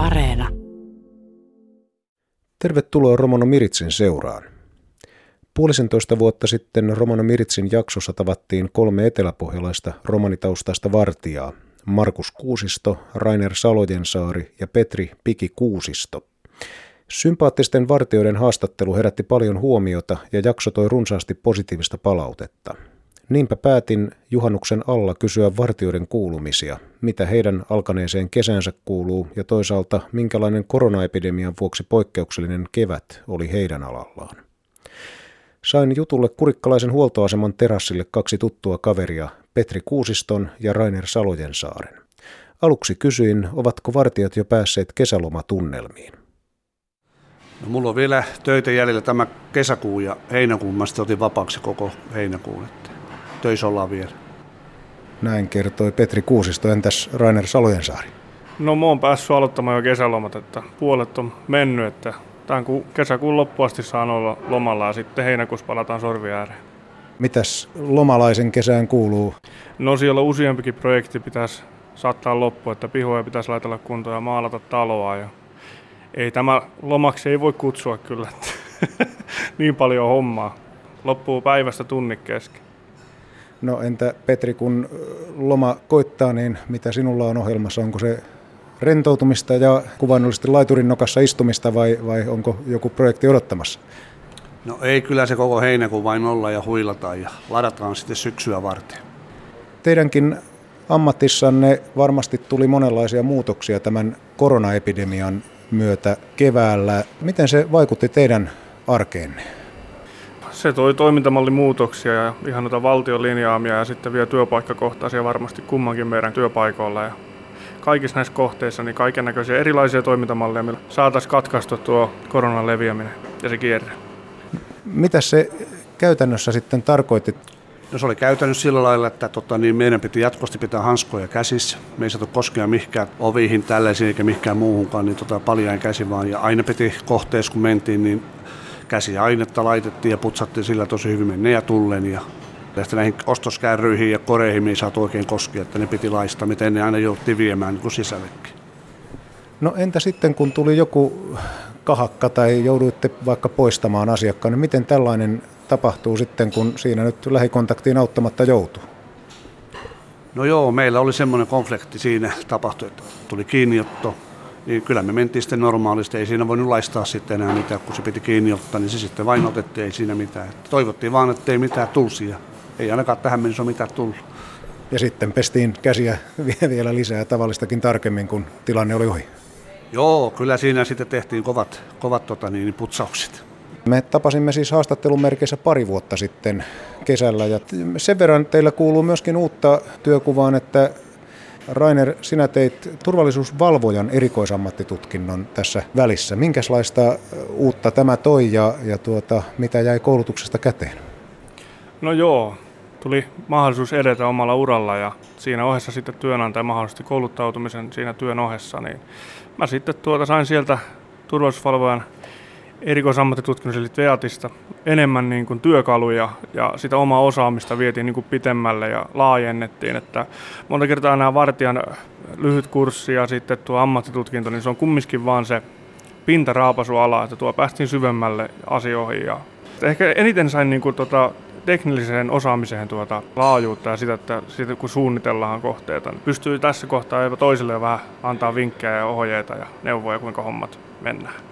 Areena. Tervetuloa Romano Miritsin seuraan. Puolisentoista vuotta sitten Romano Miritsin jaksossa tavattiin kolme eteläpohjalaista romanitaustaista vartijaa, Markus Kuusisto, Rainer Salojensaari ja Petri Piki Kuusisto. Sympaattisten vartioiden haastattelu herätti paljon huomiota ja jakso toi runsaasti positiivista palautetta. Niinpä päätin juhannuksen alla kysyä vartioiden kuulumisia, mitä heidän alkaneeseen kesänsä kuuluu ja toisaalta minkälainen koronaepidemian vuoksi poikkeuksellinen kevät oli heidän alallaan. Sain jutulle kurikkalaisen huoltoaseman terassille kaksi tuttua kaveria, Petri Kuusiston ja Rainer Salojensaaren. Aluksi kysyin, ovatko vartijat jo päässeet kesälomatunnelmiin. No, mulla on vielä töitä jäljellä tämä kesäkuu ja heinäkuun. Mä otin vapaaksi koko heinäkuun. Että töissä ollaan vielä. Näin kertoi Petri Kuusisto. Entäs Rainer Salojensaari? No mä oon päässyt aloittamaan jo kesälomat, että puolet on mennyt, että tämän kuun, kesäkuun loppuun asti saan olla lomalla ja sitten heinäkuussa palataan sorvi ääreen. Mitäs lomalaisen kesään kuuluu? No siellä useampikin projekti pitäisi saattaa loppu, että pihoja pitäisi laitella kuntoon ja maalata taloa. Ja ei tämä lomaksi ei voi kutsua kyllä, niin paljon hommaa. Loppuu päivästä tunni kesken. No entä Petri, kun loma koittaa, niin mitä sinulla on ohjelmassa? Onko se rentoutumista ja kuvainnollisesti laiturin nokassa istumista vai, vai onko joku projekti odottamassa? No ei kyllä se koko heinäkuun vain olla ja huilata ja ladataan sitten syksyä varten. Teidänkin ammatissanne varmasti tuli monenlaisia muutoksia tämän koronaepidemian myötä keväällä. Miten se vaikutti teidän arkeenne? Se toi toimintamallin muutoksia ja ihan noita valtion linjaamia ja sitten vielä työpaikkakohtaisia varmasti kummankin meidän työpaikoilla. Ja kaikissa näissä kohteissa niin kaiken näköisiä erilaisia toimintamalleja, millä saataisiin katkaistua tuo koronan leviäminen ja se kierre. Mitä se käytännössä sitten tarkoitti? No se oli käytännössä sillä lailla, että tota, niin meidän piti jatkuvasti pitää hanskoja käsissä. Me ei saatu koskea mihinkään oviin tällaisiin eikä mihinkään muuhunkaan, niin tota, paljain käsi vaan. Ja aina piti kohteessa, kun mentiin, niin käsiainetta laitettiin ja putsattiin sillä tosi hyvin menneen ja tullen. Ja Tästä näihin ostoskärryihin ja koreihin me ei saatu oikein koskea, että ne piti laista, miten ne aina jouttiin viemään niin kuin sisällekin. No entä sitten, kun tuli joku kahakka tai jouduitte vaikka poistamaan asiakkaan, niin miten tällainen tapahtuu sitten, kun siinä nyt lähikontaktiin auttamatta joutuu? No joo, meillä oli semmoinen konflikti siinä tapahtui, että tuli kiinniotto, niin kyllä me mentiin sitten normaalisti. Ei siinä voinut laistaa sitten enää mitään, kun se piti kiinni ottaa, niin se sitten vain otettiin, ei siinä mitään. Että toivottiin vaan, että ei mitään tulsia. Ei ainakaan tähän mennessä ole mitään tullut. Ja sitten pestiin käsiä vielä lisää tavallistakin tarkemmin, kun tilanne oli ohi. Joo, kyllä siinä sitten tehtiin kovat, kovat tota, niin, putsaukset. Me tapasimme siis haastattelun merkeissä pari vuotta sitten kesällä ja sen verran teillä kuuluu myöskin uutta työkuvaan, että Rainer, sinä teit turvallisuusvalvojan erikoisammattitutkinnon tässä välissä. Minkälaista uutta tämä toi ja, ja tuota, mitä jäi koulutuksesta käteen? No joo, tuli mahdollisuus edetä omalla uralla ja siinä ohessa sitten työnantaja mahdollisesti kouluttautumisen siinä työn ohessa, niin mä sitten tuota sain sieltä turvallisuusvalvojan erikoisammattitutkimus eli TEATista enemmän niin kuin työkaluja ja sitä omaa osaamista vietiin niin kuin pitemmälle ja laajennettiin. Että monta kertaa nämä vartijan lyhyt kurssi ja sitten tuo ammattitutkinto, niin se on kumminkin vaan se pintaraapasuala, että tuo päästiin syvemmälle asioihin. Ja ehkä eniten sain niin kuin tota, teknilliseen osaamiseen tuota laajuutta ja sitä, että sitä, kun suunnitellaan kohteita, niin pystyy tässä kohtaa jopa toisille vähän antaa vinkkejä ja ohjeita ja neuvoja, kuinka hommat mennään.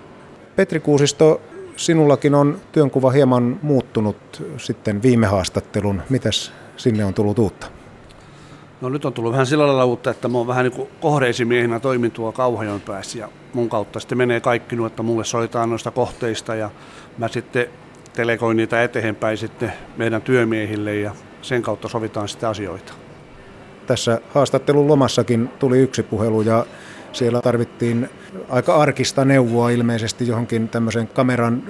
Petri Kuusisto, sinullakin on työnkuva hieman muuttunut sitten viime haastattelun. Mitäs sinne on tullut uutta? No nyt on tullut vähän sillä lailla uutta, että mä oon vähän niin kohdeesimiehenä toimin tuo Kauhajoen päässä ja mun kautta sitten menee kaikki nuo, että mulle soitaan noista kohteista ja mä sitten delegoin niitä eteenpäin sitten meidän työmiehille ja sen kautta sovitaan sitten asioita. Tässä haastattelun lomassakin tuli yksi puhelu ja siellä tarvittiin aika arkista neuvoa ilmeisesti johonkin tämmöisen kameran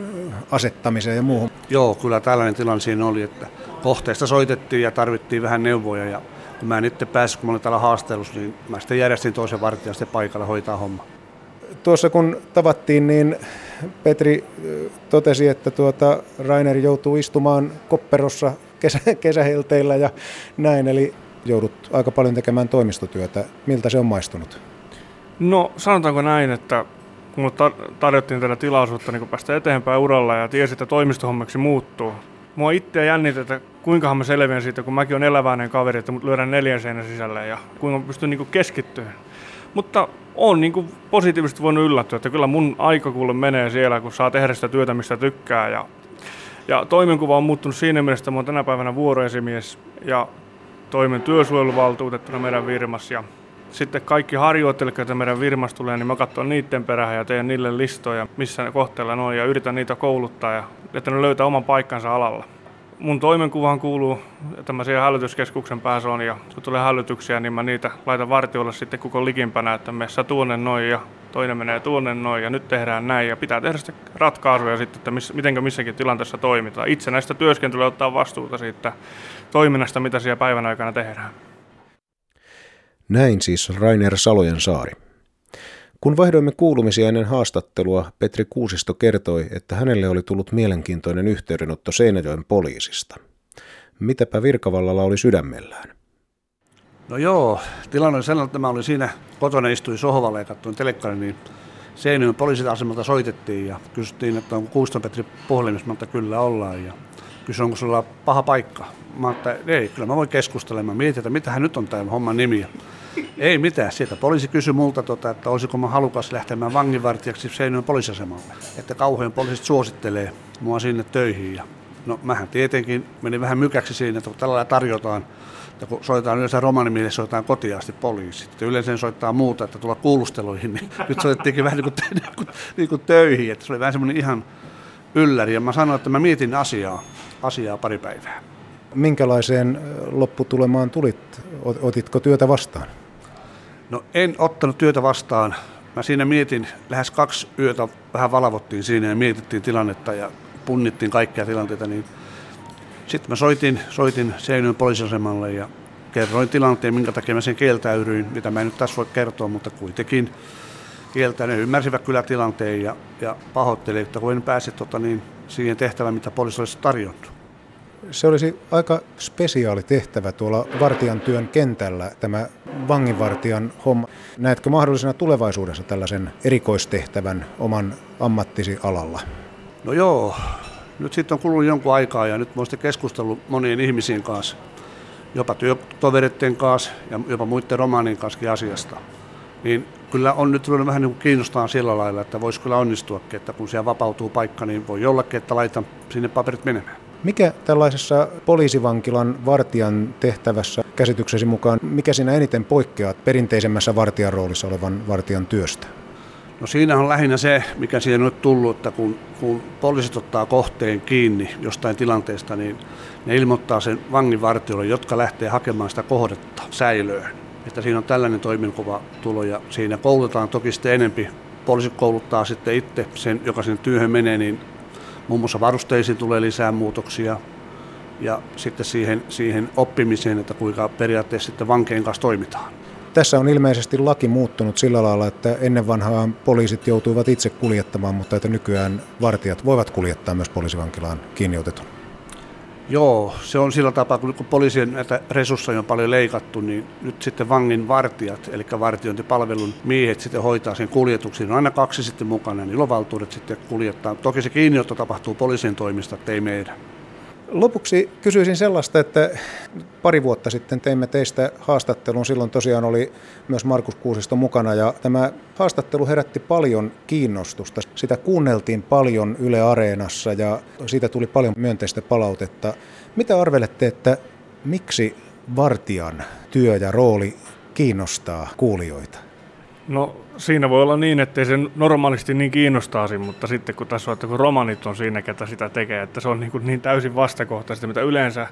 asettamiseen ja muuhun. Joo, kyllä tällainen tilanne siinä oli, että kohteesta soitettiin ja tarvittiin vähän neuvoja ja kun mä en itse päässyt, kun mä olin täällä haastelussa, niin mä sitten järjestin toisen vartijan sitten paikalla hoitaa homma. Tuossa kun tavattiin, niin Petri totesi, että tuota Rainer joutuu istumaan kopperossa kesä, kesähelteillä ja näin, eli joudut aika paljon tekemään toimistotyötä. Miltä se on maistunut? No sanotaanko näin, että kun mulle tarjottiin tätä tilaisuutta niin päästä eteenpäin uralla ja tiesi, että toimistohommaksi muuttuu. Mua itseä jännitä, että kuinka mä selviän siitä, kun mäkin on eläväinen kaveri, että mut lyödään neljän seinän sisälle ja kuinka mä pystyn niin keskittymään. Mutta on niin positiivisesti voinut yllättyä, että kyllä mun aika kuule menee siellä, kun saa tehdä sitä työtä, mistä tykkää. Ja, ja toimenkuva on muuttunut siinä mielessä, että mä oon tänä päivänä vuoroesimies ja toimen työsuojeluvaltuutettuna meidän firmassa. Ja sitten kaikki harjoittelijat, joita meidän firmassa tulee, niin mä katson niiden perään ja teen niille listoja, missä ne kohteella on ja yritän niitä kouluttaa ja että ne löytää oman paikkansa alalla. Mun toimenkuvahan kuuluu, siellä hälytyskeskuksen päässä on ja kun tulee hälytyksiä, niin mä niitä laitan vartiolle sitten koko likimpänä, että messä tuonne noin ja toinen menee tuonne noin ja nyt tehdään näin ja pitää tehdä sitten ratkaisuja sitten, että miss, miten missäkin tilanteessa toimitaan. Itse näistä työskentelyä ottaa vastuuta siitä toiminnasta, mitä siellä päivän aikana tehdään. Näin siis Rainer Salojen saari. Kun vaihdoimme kuulumisia ennen haastattelua, Petri Kuusisto kertoi, että hänelle oli tullut mielenkiintoinen yhteydenotto Seinäjoen poliisista. Mitäpä Virkavallalla oli sydämellään? No joo, tilanne oli sellainen, että mä olin siinä kotona istuin sohvalle ja katsoin telekkarin, niin Seinäjoen poliisiasemalta soitettiin ja kysyttiin, että onko Kuuston Petri puhelimessa, mutta kyllä ollaan. Ja kysyin, onko sulla paha paikka. Mä että ei, kyllä mä voin keskustella. Mä mietin, että mitähän nyt on tämä homman nimi. Ei mitään. Sieltä poliisi kysyi multa, tota, että olisiko mä halukas lähtemään vanginvartijaksi Seinäjoen poliisiasemalle. Että kauhean poliisit suosittelee mua sinne töihin. Ja no mähän tietenkin menin vähän mykäksi siinä, että kun tällä tarjotaan, että kun soitetaan yleensä romanimielessä, soitetaan kotiasti poliisit. Ja yleensä soittaa muuta, että tulla kuulusteluihin, niin nyt soitettiinkin vähän niin kuin, niin kuin, niin kuin töihin. Että se oli vähän semmoinen ihan ylläri. Ja mä sanoin, että mä mietin asiaa, asiaa pari päivää. Minkälaiseen lopputulemaan tulit? Otitko työtä vastaan? No en ottanut työtä vastaan. Mä siinä mietin, lähes kaksi yötä vähän valvottiin siinä ja mietittiin tilannetta ja punnittiin kaikkia tilanteita. Niin sitten mä soitin, soitin Seinäjoen poliisiasemalle ja kerroin tilanteen, minkä takia mä sen kieltäydyin, mitä mä en nyt tässä voi kertoa, mutta kuitenkin kieltäydyin. Ne ymmärsivät kyllä tilanteen ja, ja pahoitteli, että kun en pääse tota, niin, siihen tehtävään, mitä poliisi olisi tarjonnut. Se olisi aika spesiaali tehtävä tuolla vartijan työn kentällä, tämä vanginvartijan homma. Näetkö mahdollisena tulevaisuudessa tällaisen erikoistehtävän oman ammattisi alalla? No joo, nyt sitten on kulunut jonkun aikaa ja nyt olen keskustellut monien ihmisiin kanssa, jopa työtovereiden kanssa ja jopa muiden romaanin kanssa asiasta. Niin kyllä on nyt ruvennut vähän niin kuin kiinnostaa sillä lailla, että voisi kyllä onnistuakin, että kun siellä vapautuu paikka, niin voi jollakin, että laitan sinne paperit menemään. Mikä tällaisessa poliisivankilan vartijan tehtävässä käsityksesi mukaan, mikä siinä eniten poikkeaa perinteisemmässä vartijan roolissa olevan vartijan työstä? No siinä on lähinnä se, mikä siihen on tullut, että kun, kun poliisit ottaa kohteen kiinni jostain tilanteesta, niin ne ilmoittaa sen vanginvartijoille, jotka lähtee hakemaan sitä kohdetta säilöön. Että siinä on tällainen toiminkuva tulo ja siinä koulutetaan toki sitten enempi. Poliisit kouluttaa sitten itse sen, joka sinne työhön menee, niin Muun muassa varusteisiin tulee lisää muutoksia ja sitten siihen, siihen oppimiseen, että kuinka periaatteessa sitten vankeen kanssa toimitaan. Tässä on ilmeisesti laki muuttunut sillä lailla, että ennen vanhaa poliisit joutuivat itse kuljettamaan, mutta että nykyään vartijat voivat kuljettaa myös poliisivankilaan kiinniotetun. Joo, se on sillä tapaa, kun poliisien näitä resursseja on paljon leikattu, niin nyt sitten vangin vartijat, eli vartiointipalvelun miehet sitten hoitaa sen kuljetuksen. On aina kaksi sitten mukana, niin on valtuudet sitten kuljettaa. Toki se kiinniotto tapahtuu poliisin toimista, ettei meidän. Lopuksi kysyisin sellaista, että pari vuotta sitten teimme teistä haastattelun. Silloin tosiaan oli myös Markus Kuusisto mukana ja tämä haastattelu herätti paljon kiinnostusta. Sitä kuunneltiin paljon Yle Areenassa ja siitä tuli paljon myönteistä palautetta. Mitä arvelette, että miksi vartijan työ ja rooli kiinnostaa kuulijoita? No siinä voi olla niin, ettei se normaalisti niin kiinnostaisi, mutta sitten kun tässä on, että kun romanit on siinä, ketä sitä tekee, että se on niin, kuin niin täysin vastakohtaista, mitä yleensä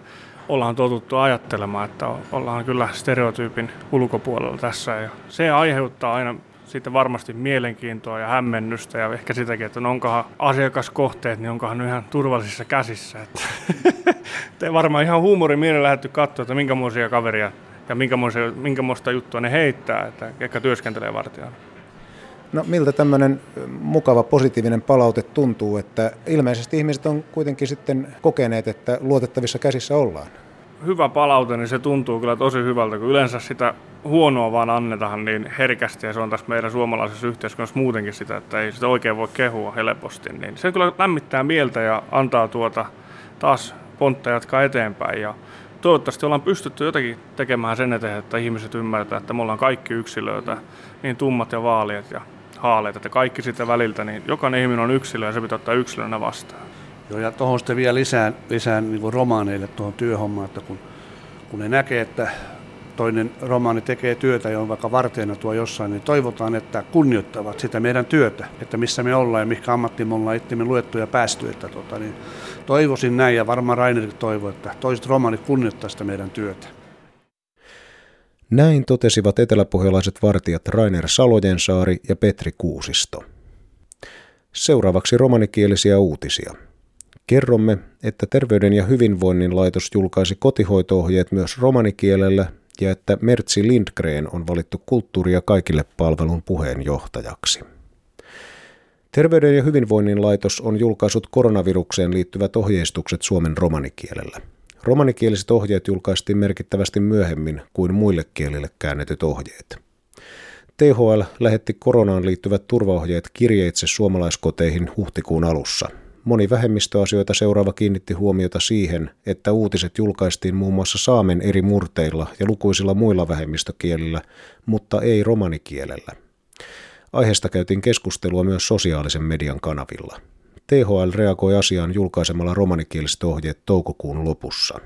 ollaan totuttu ajattelemaan, että ollaan kyllä stereotyypin ulkopuolella tässä. Ja se aiheuttaa aina sitten varmasti mielenkiintoa ja hämmennystä ja ehkä sitäkin, että no onkohan asiakaskohteet, niin onkohan ihan turvallisissa käsissä. Että te varmaan ihan huumorin mielen lähdetty katsoa, että minkälaisia kaveria ja minkämoista juttua ne heittää, että ketkä työskentelee vartijana. No miltä tämmöinen mukava positiivinen palaute tuntuu, että ilmeisesti ihmiset on kuitenkin sitten kokeneet, että luotettavissa käsissä ollaan? hyvä palaute, niin se tuntuu kyllä tosi hyvältä, kun yleensä sitä huonoa vaan annetaan niin herkästi ja se on tässä meidän suomalaisessa yhteiskunnassa muutenkin sitä, että ei sitä oikein voi kehua helposti. Niin se kyllä lämmittää mieltä ja antaa tuota taas pontta jatkaa eteenpäin ja toivottavasti ollaan pystytty jotenkin tekemään sen eteen, että ihmiset ymmärtävät, että me ollaan kaikki yksilöitä, niin tummat ja vaaliat ja haaleet, että kaikki sitä väliltä, niin jokainen ihminen on yksilö ja se pitää ottaa yksilönä vastaan. Joo, ja tuohon sitten vielä lisään, lisään niin romaaneille tuohon työhommaan, että kun, kun ne näkee, että toinen romaani tekee työtä ja on vaikka varteena tuo jossain, niin toivotaan, että kunnioittavat sitä meidän työtä, että missä me ollaan ja mikä ammatti me ollaan itsemme luettu ja päästy. Että tota, niin toivoisin näin ja varmaan Rainerkin toivoo, että toiset romaanit kunnioittavat sitä meidän työtä. Näin totesivat eteläpohjalaiset vartijat Rainer Salojensaari ja Petri Kuusisto. Seuraavaksi romanikielisiä uutisia. Kerromme, että Terveyden ja hyvinvoinnin laitos julkaisi kotihoitoohjeet myös romanikielellä ja että Mertsi Lindgren on valittu kulttuuria kaikille palvelun puheenjohtajaksi. Terveyden ja hyvinvoinnin laitos on julkaissut koronavirukseen liittyvät ohjeistukset suomen romanikielellä. Romanikieliset ohjeet julkaistiin merkittävästi myöhemmin kuin muille kielille käännetyt ohjeet. THL lähetti koronaan liittyvät turvaohjeet kirjeitse suomalaiskoteihin huhtikuun alussa – Moni vähemmistöasioita seuraava kiinnitti huomiota siihen, että uutiset julkaistiin muun muassa saamen eri murteilla ja lukuisilla muilla vähemmistökielillä, mutta ei romanikielellä. Aiheesta käytiin keskustelua myös sosiaalisen median kanavilla. THL reagoi asiaan julkaisemalla romanikieliset ohjeet toukokuun lopussa.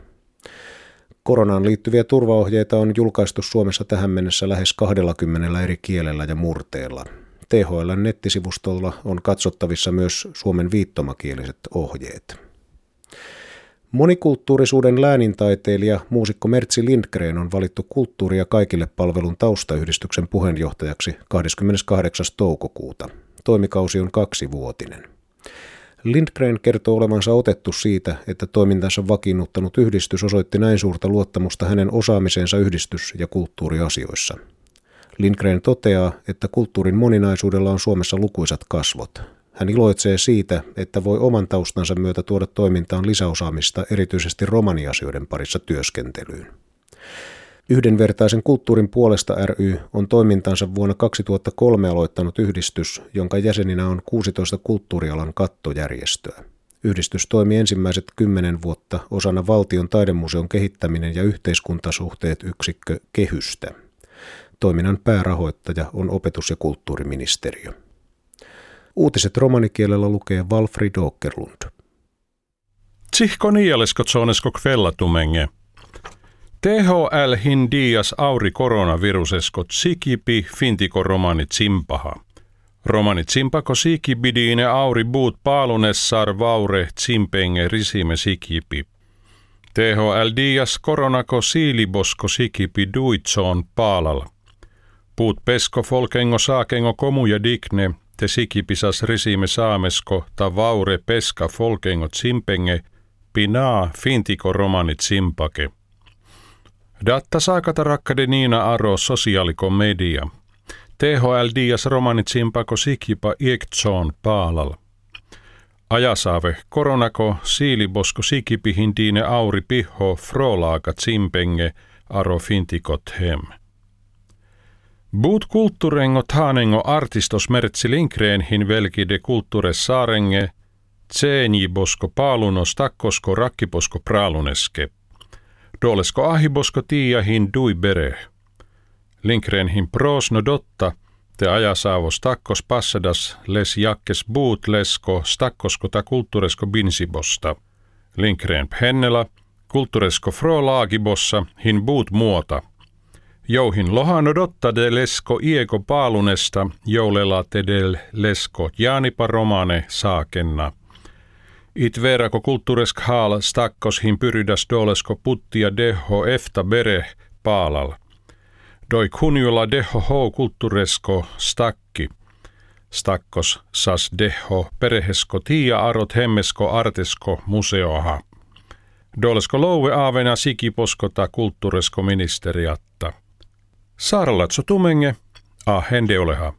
Koronaan liittyviä turvaohjeita on julkaistu Suomessa tähän mennessä lähes 20 eri kielellä ja murteella. THL nettisivustolla on katsottavissa myös Suomen viittomakieliset ohjeet. Monikulttuurisuuden läänintaiteilija muusikko Mertsi Lindgren on valittu Kulttuuria kaikille palvelun taustayhdistyksen puheenjohtajaksi 28. toukokuuta. Toimikausi on kaksivuotinen. Lindgren kertoo olevansa otettu siitä, että toimintansa vakiinnuttanut yhdistys osoitti näin suurta luottamusta hänen osaamiseensa yhdistys- ja kulttuuriasioissa. Lindgren toteaa, että kulttuurin moninaisuudella on Suomessa lukuisat kasvot. Hän iloitsee siitä, että voi oman taustansa myötä tuoda toimintaan lisäosaamista erityisesti romaniasioiden parissa työskentelyyn. Yhdenvertaisen kulttuurin puolesta ry on toimintansa vuonna 2003 aloittanut yhdistys, jonka jäseninä on 16 kulttuurialan kattojärjestöä. Yhdistys toimi ensimmäiset kymmenen vuotta osana valtion taidemuseon kehittäminen ja yhteiskuntasuhteet yksikkö Kehystä. Toiminnan päärahoittaja on opetus- ja kulttuuriministeriö. Uutiset romanikielellä lukee Walfrid Åkerlund. Tsihko nialesko tsonesko kvellatumenge. THL hindias auri koronavirusesko tsikipi fintiko romani tsimpaha. Romani tsimpako sikibidiine auri buut paalunessar vaure tsimpenge risime sikipi. THL dias koronako siilibosko sikipi duitsoon paalalla. Puut pesko folkengo saakengo komu ja digne, te sikipisas risime saamesko ta vaure peska folkengo tsimpenge, pinaa fintiko romani tsimpake. Datta saakata rakkade niina aro sosiaalikomedia. THL dias romani tsimpako sikipa iektson paalal. Ajasaave koronako siilibosko sikipihin diine auri piho frolaaka tsimpenge aro fintikot hem. Buut kultturengo taanengo artistos Mertsi Linkreen hin velki de kulture saarenge, tseeni bosko paalunos takkosko rakkiposko praaluneske. Dolesko ahibosko tiiahin dui bere. Linkreen hin prosno dotta, te ajasaavos takkos passadas les jakkes buut lesko stakkosko ta kulturesko binsibosta. Linkreen hennela, kulturesko fro laagibossa hin buut muota – Jouhin lohan odotta de lesko ieko paalunesta, joulella tedel lesko jaanipa romane saakenna. It verako kultturesk haal stakkos hin pyridas dolesko puttia deho efta bere paalal. Doi kunjula deho ho kultturesko stakki. Stakkos sas deho perehesko tiia arot hemmesko artesko museoha. Dolesko louve aavena sikiposkota kulttuuresko ministeriatta. Saaralatso tumenge, a hende oleha.